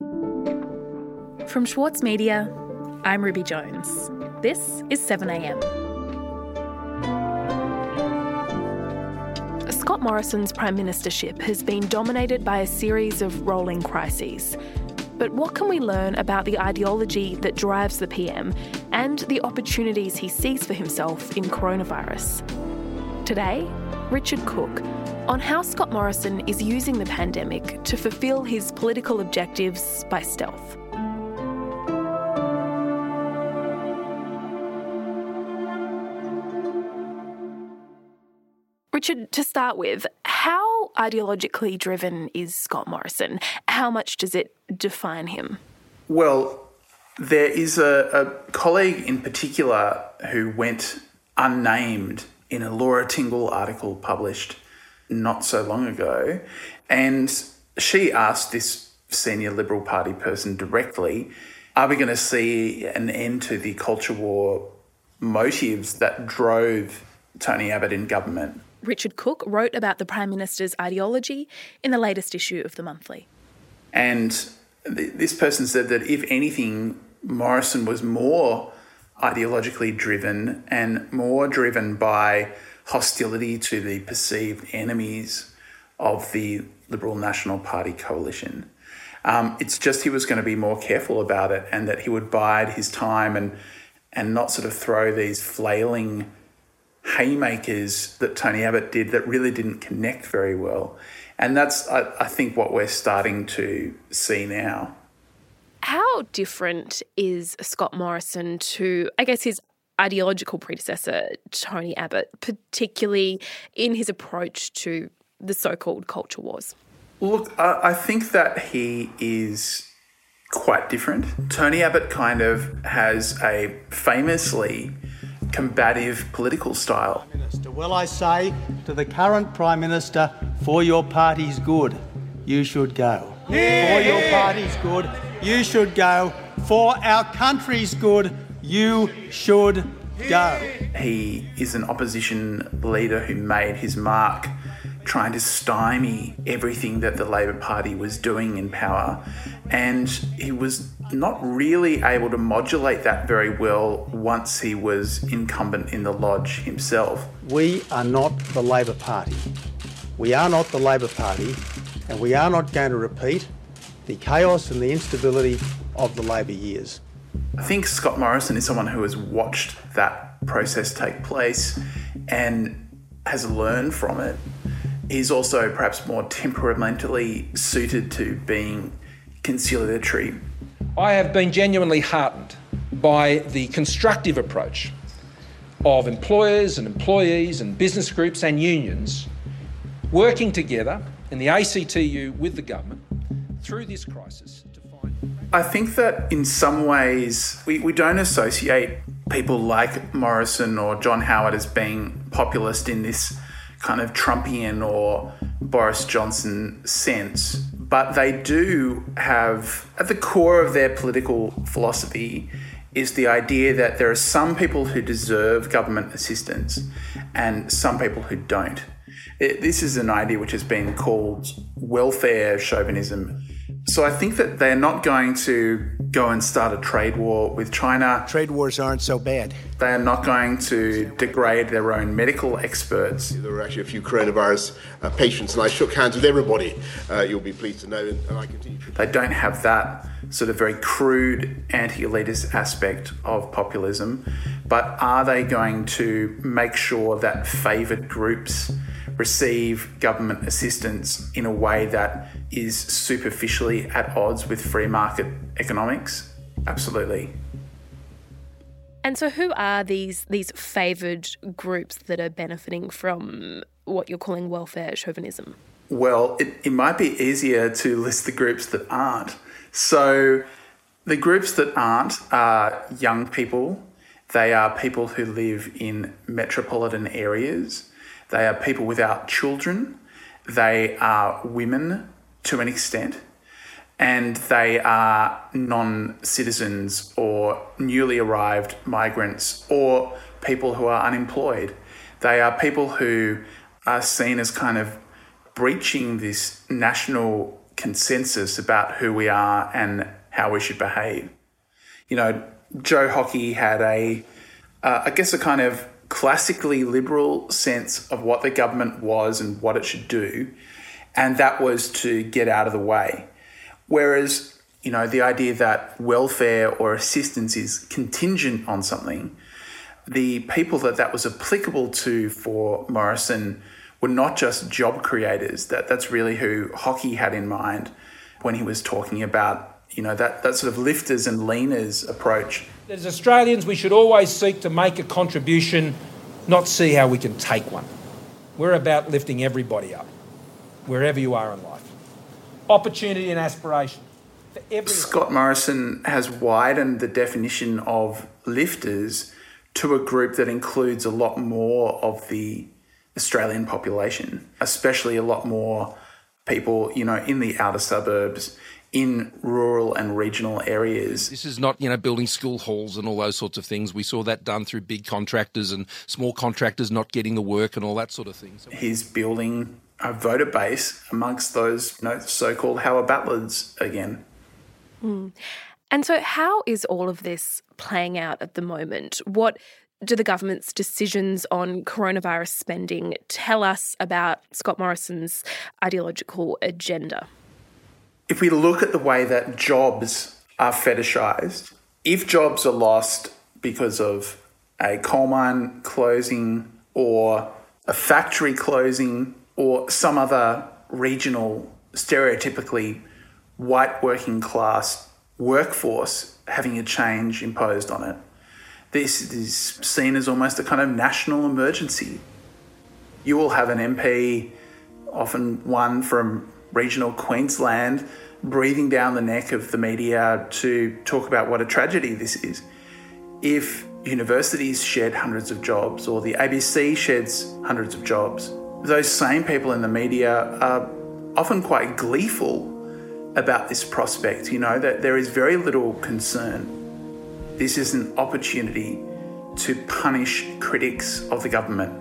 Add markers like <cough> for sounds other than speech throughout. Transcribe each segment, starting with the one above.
From Schwartz Media, I'm Ruby Jones. This is 7am. Scott Morrison's prime ministership has been dominated by a series of rolling crises. But what can we learn about the ideology that drives the PM and the opportunities he sees for himself in coronavirus? Today, Richard Cooke on how Scott Morrison is using the pandemic to fulfil his political objectives by stealth. Richard, to start with, how ideologically driven is Scott Morrison? How much does it define him? Well, there is a, a colleague in particular who went unnamed in a Laura Tingle article published not so long ago. And she asked this senior Liberal Party person directly Are we going to see an end to the culture war motives that drove Tony Abbott in government? Richard Cooke wrote about the Prime Minister's ideology in the latest issue of The Monthly. And th- this person said that if anything, Morrison was more ideologically driven and more driven by hostility to the perceived enemies of the Liberal National Party coalition. Um, it's just he was going to be more careful about it and that he would bide his time and and not sort of throw these flailing haymakers that Tony Abbott did that really didn't connect very well. And that's, I, I think, what we're starting to see now. How different is Scott Morrison to, I guess, his ideological predecessor, Tony Abbott, particularly in his approach to the so called culture wars? Look, I think that he is quite different. Tony Abbott kind of has a famously combative political style. Minister, well, I say to the current Prime Minister, for your party's good, you should go. Yeah. For your party's good, you should go. For our country's good, you should go. He is an opposition leader who made his mark trying to stymie everything that the Labor Party was doing in power. And he was not really able to modulate that very well once he was incumbent in the lodge himself. We are not the Labor Party. We are not the Labor Party, and we are not going to repeat the chaos and the instability of the Labor years. I think Scott Morrison is someone who has watched that process take place and has learned from it. He's also perhaps more temperamentally suited to being conciliatory. I have been genuinely heartened by the constructive approach of employers and employees and business groups and unions working together in the ACTU with the government through this crisis to find. I think that in some ways we, we don't associate people like Morrison or John Howard as being populist in this kind of Trumpian or Boris Johnson sense. But they do have, at the core of their political philosophy, is the idea that there are some people who deserve government assistance and some people who don't. It, this is an idea which has been called welfare chauvinism so I think that they're not going to go and start a trade war with China. Trade wars aren't so bad. They are not going to degrade their own medical experts. There were actually a few coronavirus uh, patients, and I shook hands with everybody. Uh, you'll be pleased to know, and, and I continue. They don't have that sort of very crude anti-elitist aspect of populism, but are they going to make sure that favoured groups? Receive government assistance in a way that is superficially at odds with free market economics? Absolutely. And so, who are these these favoured groups that are benefiting from what you're calling welfare chauvinism? Well, it, it might be easier to list the groups that aren't. So, the groups that aren't are young people. They are people who live in metropolitan areas. They are people without children. They are women to an extent. And they are non citizens or newly arrived migrants or people who are unemployed. They are people who are seen as kind of breaching this national consensus about who we are and how we should behave. You know, Joe Hockey had a, uh, I guess, a kind of classically liberal sense of what the government was and what it should do, and that was to get out of the way. Whereas, you know, the idea that welfare or assistance is contingent on something, the people that that was applicable to for Morrison were not just job creators. That that's really who Hockey had in mind when he was talking about you know that that sort of lifters and leaners approach. As Australians, we should always seek to make a contribution, not see how we can take one. We're about lifting everybody up, wherever you are in life. Opportunity and aspiration. Scott Morrison has widened the definition of lifters to a group that includes a lot more of the Australian population, especially a lot more people, you know, in the outer suburbs, in rural and regional areas. This is not, you know, building school halls and all those sorts of things. We saw that done through big contractors and small contractors not getting the work and all that sort of thing. So He's building a voter base amongst those, you know, so-called Howard battlers again. Mm. And so, how is all of this playing out at the moment? What do the government's decisions on coronavirus spending tell us about Scott Morrison's ideological agenda? If we look at the way that jobs are fetishized, if jobs are lost because of a coal mine closing or a factory closing or some other regional, stereotypically white working class workforce having a change imposed on it, this is seen as almost a kind of national emergency. You will have an MP, often one from regional Queensland, breathing down the neck of the media to talk about what a tragedy this is. If universities shed hundreds of jobs or the ABC sheds hundreds of jobs, those same people in the media are often quite gleeful about this prospect, you know, that there is very little concern this is an opportunity to punish critics of the government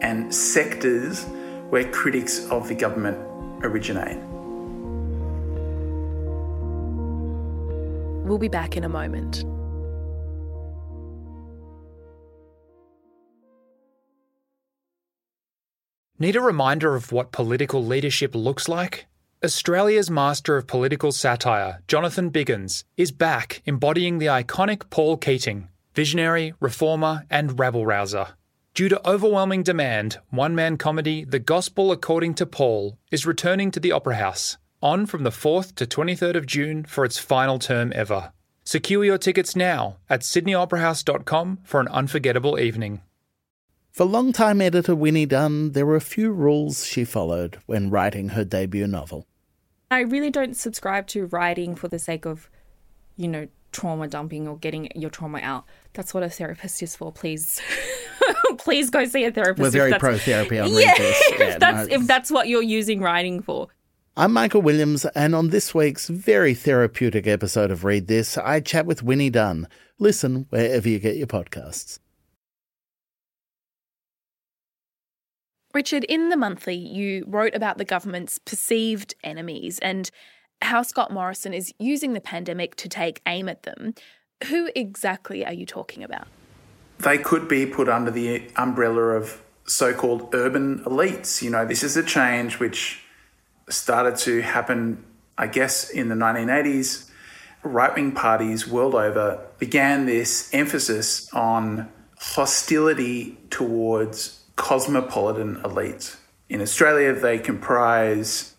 and sectors where critics of the government originate. We'll be back in a moment. Need a reminder of what political leadership looks like? Australia's master of political satire, Jonathan Biggins, is back embodying the iconic Paul Keating, visionary, reformer, and rabble rouser. Due to overwhelming demand, one man comedy The Gospel According to Paul is returning to the Opera House, on from the 4th to 23rd of June for its final term ever. Secure your tickets now at sydneyoperahouse.com for an unforgettable evening. For longtime editor Winnie Dunn, there were a few rules she followed when writing her debut novel. I really don't subscribe to writing for the sake of, you know, trauma dumping or getting your trauma out. That's what a therapist is for. Please, <laughs> please go see a therapist. We're very pro therapy on <laughs> yeah, this. Yeah, if that's no, if that's what you're using writing for. I'm Michael Williams, and on this week's very therapeutic episode of Read This, I chat with Winnie Dunn. Listen wherever you get your podcasts. Richard, in the monthly, you wrote about the government's perceived enemies and how Scott Morrison is using the pandemic to take aim at them. Who exactly are you talking about? They could be put under the umbrella of so called urban elites. You know, this is a change which started to happen, I guess, in the 1980s. Right wing parties world over began this emphasis on hostility towards cosmopolitan elites. In Australia, they comprise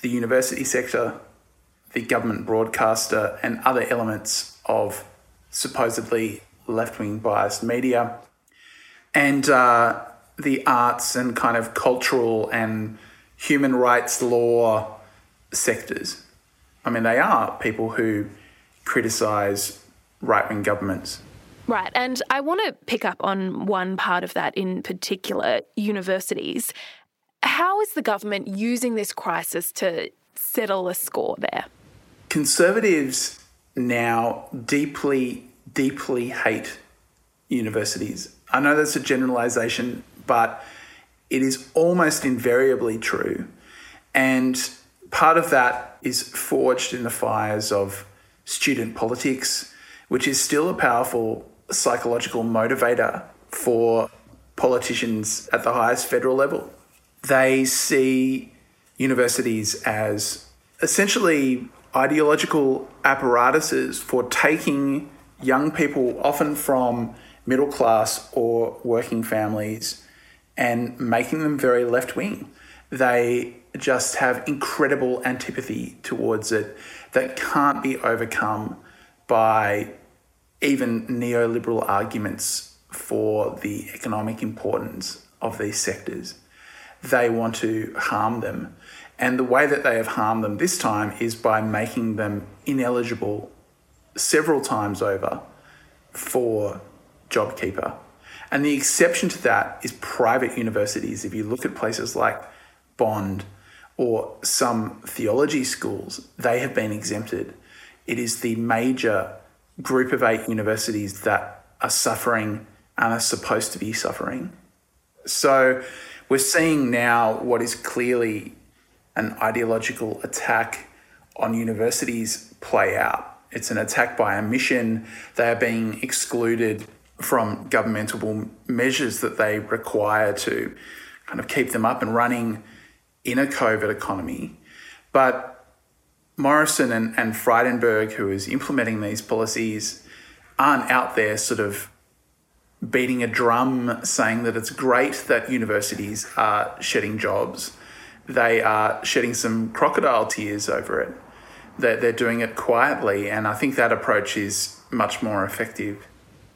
the university sector, the government broadcaster, and other elements of supposedly left wing biased media, and uh, the arts and kind of cultural and human rights law sectors. I mean, they are people who criticise right wing governments. Right. And I want to pick up on one part of that in particular universities. How is the government using this crisis to settle a score there? Conservatives now deeply, deeply hate universities. I know that's a generalization, but it is almost invariably true. And part of that is forged in the fires of student politics, which is still a powerful psychological motivator for politicians at the highest federal level. They see universities as essentially ideological apparatuses for taking young people, often from middle class or working families, and making them very left wing. They just have incredible antipathy towards it that can't be overcome by even neoliberal arguments for the economic importance of these sectors. They want to harm them. And the way that they have harmed them this time is by making them ineligible several times over for JobKeeper. And the exception to that is private universities. If you look at places like Bond or some theology schools, they have been exempted. It is the major group of eight universities that are suffering and are supposed to be suffering. So we're seeing now what is clearly an ideological attack on universities play out. It's an attack by omission. They are being excluded from governmental measures that they require to kind of keep them up and running in a COVID economy. But Morrison and, and who is implementing these policies, aren't out there sort of beating a drum saying that it's great that universities are shedding jobs. They are shedding some crocodile tears over it. That they're doing it quietly, and I think that approach is much more effective.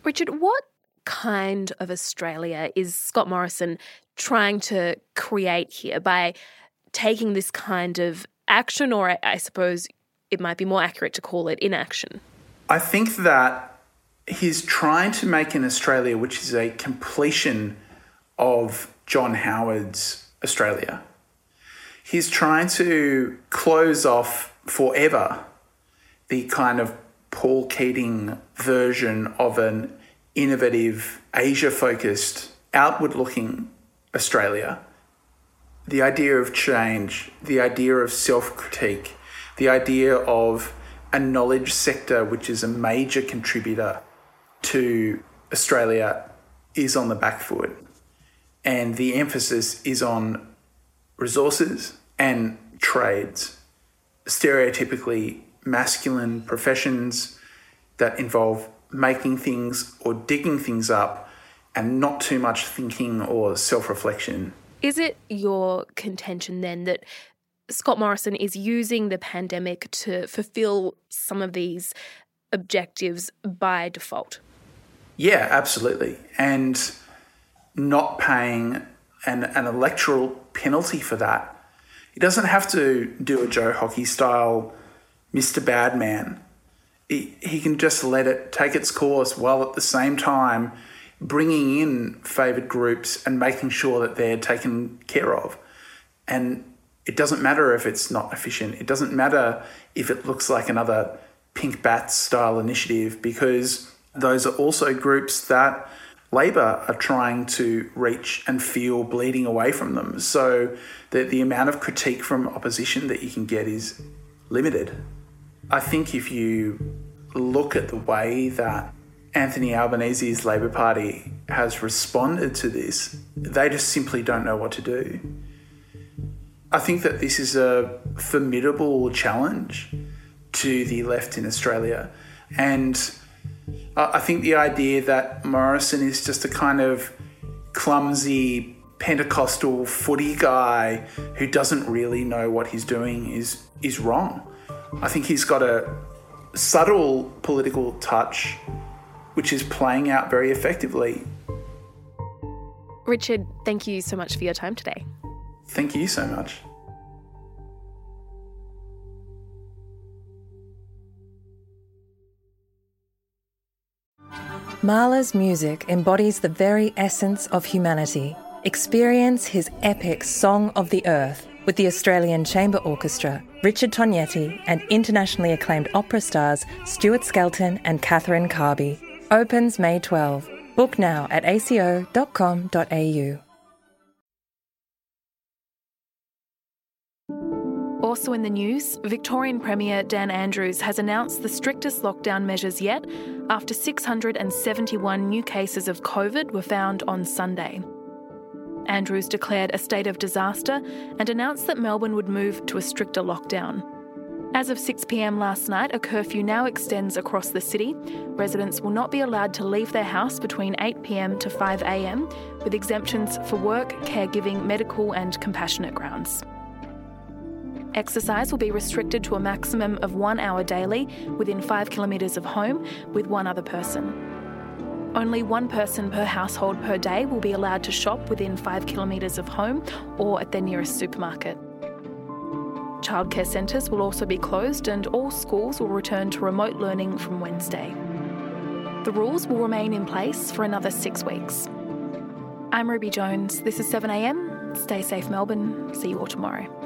Richard, what kind of Australia is Scott Morrison trying to create here by taking this kind of action, or I suppose it might be more accurate to call it inaction? I think that he's trying to make an Australia which is a completion of John Howard's Australia. He's trying to close off forever the kind of Paul Keating version of an innovative, Asia focused, outward looking Australia the idea of change, the idea of self critique, the idea of a knowledge sector which is a major contributor to Australia is on the back foot. And the emphasis is on resources and trades, stereotypically masculine professions that involve making things or digging things up and not too much thinking or self reflection. Is it your contention then that Scott Morrison is using the pandemic to fulfill some of these objectives by default? Yeah, absolutely. And not paying an, an electoral penalty for that. He doesn't have to do a Joe Hockey style Mr. Badman. He, he can just let it take its course while at the same time bringing in favoured groups and making sure that they're taken care of. And it doesn't matter if it's not efficient. It doesn't matter if it looks like another pink batts style initiative because those are also groups that Labor are trying to reach and feel bleeding away from them. So the, the amount of critique from opposition that you can get is limited. I think if you look at the way that Anthony Albanese's Labor Party has responded to this, they just simply don't know what to do. I think that this is a formidable challenge to the left in Australia. And I think the idea that Morrison is just a kind of clumsy Pentecostal footy guy who doesn't really know what he's doing is is wrong. I think he's got a subtle political touch which is playing out very effectively. Richard, thank you so much for your time today. Thank you so much. Mahler's music embodies the very essence of humanity. Experience his epic Song of the Earth with the Australian Chamber Orchestra, Richard Tognetti, and internationally acclaimed opera stars Stuart Skelton and Catherine Carby. Opens May 12. Book now at aco.com.au. Also in the news, Victorian Premier Dan Andrews has announced the strictest lockdown measures yet after 671 new cases of COVID were found on Sunday. Andrews declared a state of disaster and announced that Melbourne would move to a stricter lockdown. As of 6pm last night, a curfew now extends across the city. Residents will not be allowed to leave their house between 8pm to 5am, with exemptions for work, caregiving, medical, and compassionate grounds. Exercise will be restricted to a maximum of one hour daily within five kilometres of home with one other person. Only one person per household per day will be allowed to shop within five kilometres of home or at their nearest supermarket. Childcare centres will also be closed and all schools will return to remote learning from Wednesday. The rules will remain in place for another six weeks. I'm Ruby Jones. This is 7am. Stay safe, Melbourne. See you all tomorrow.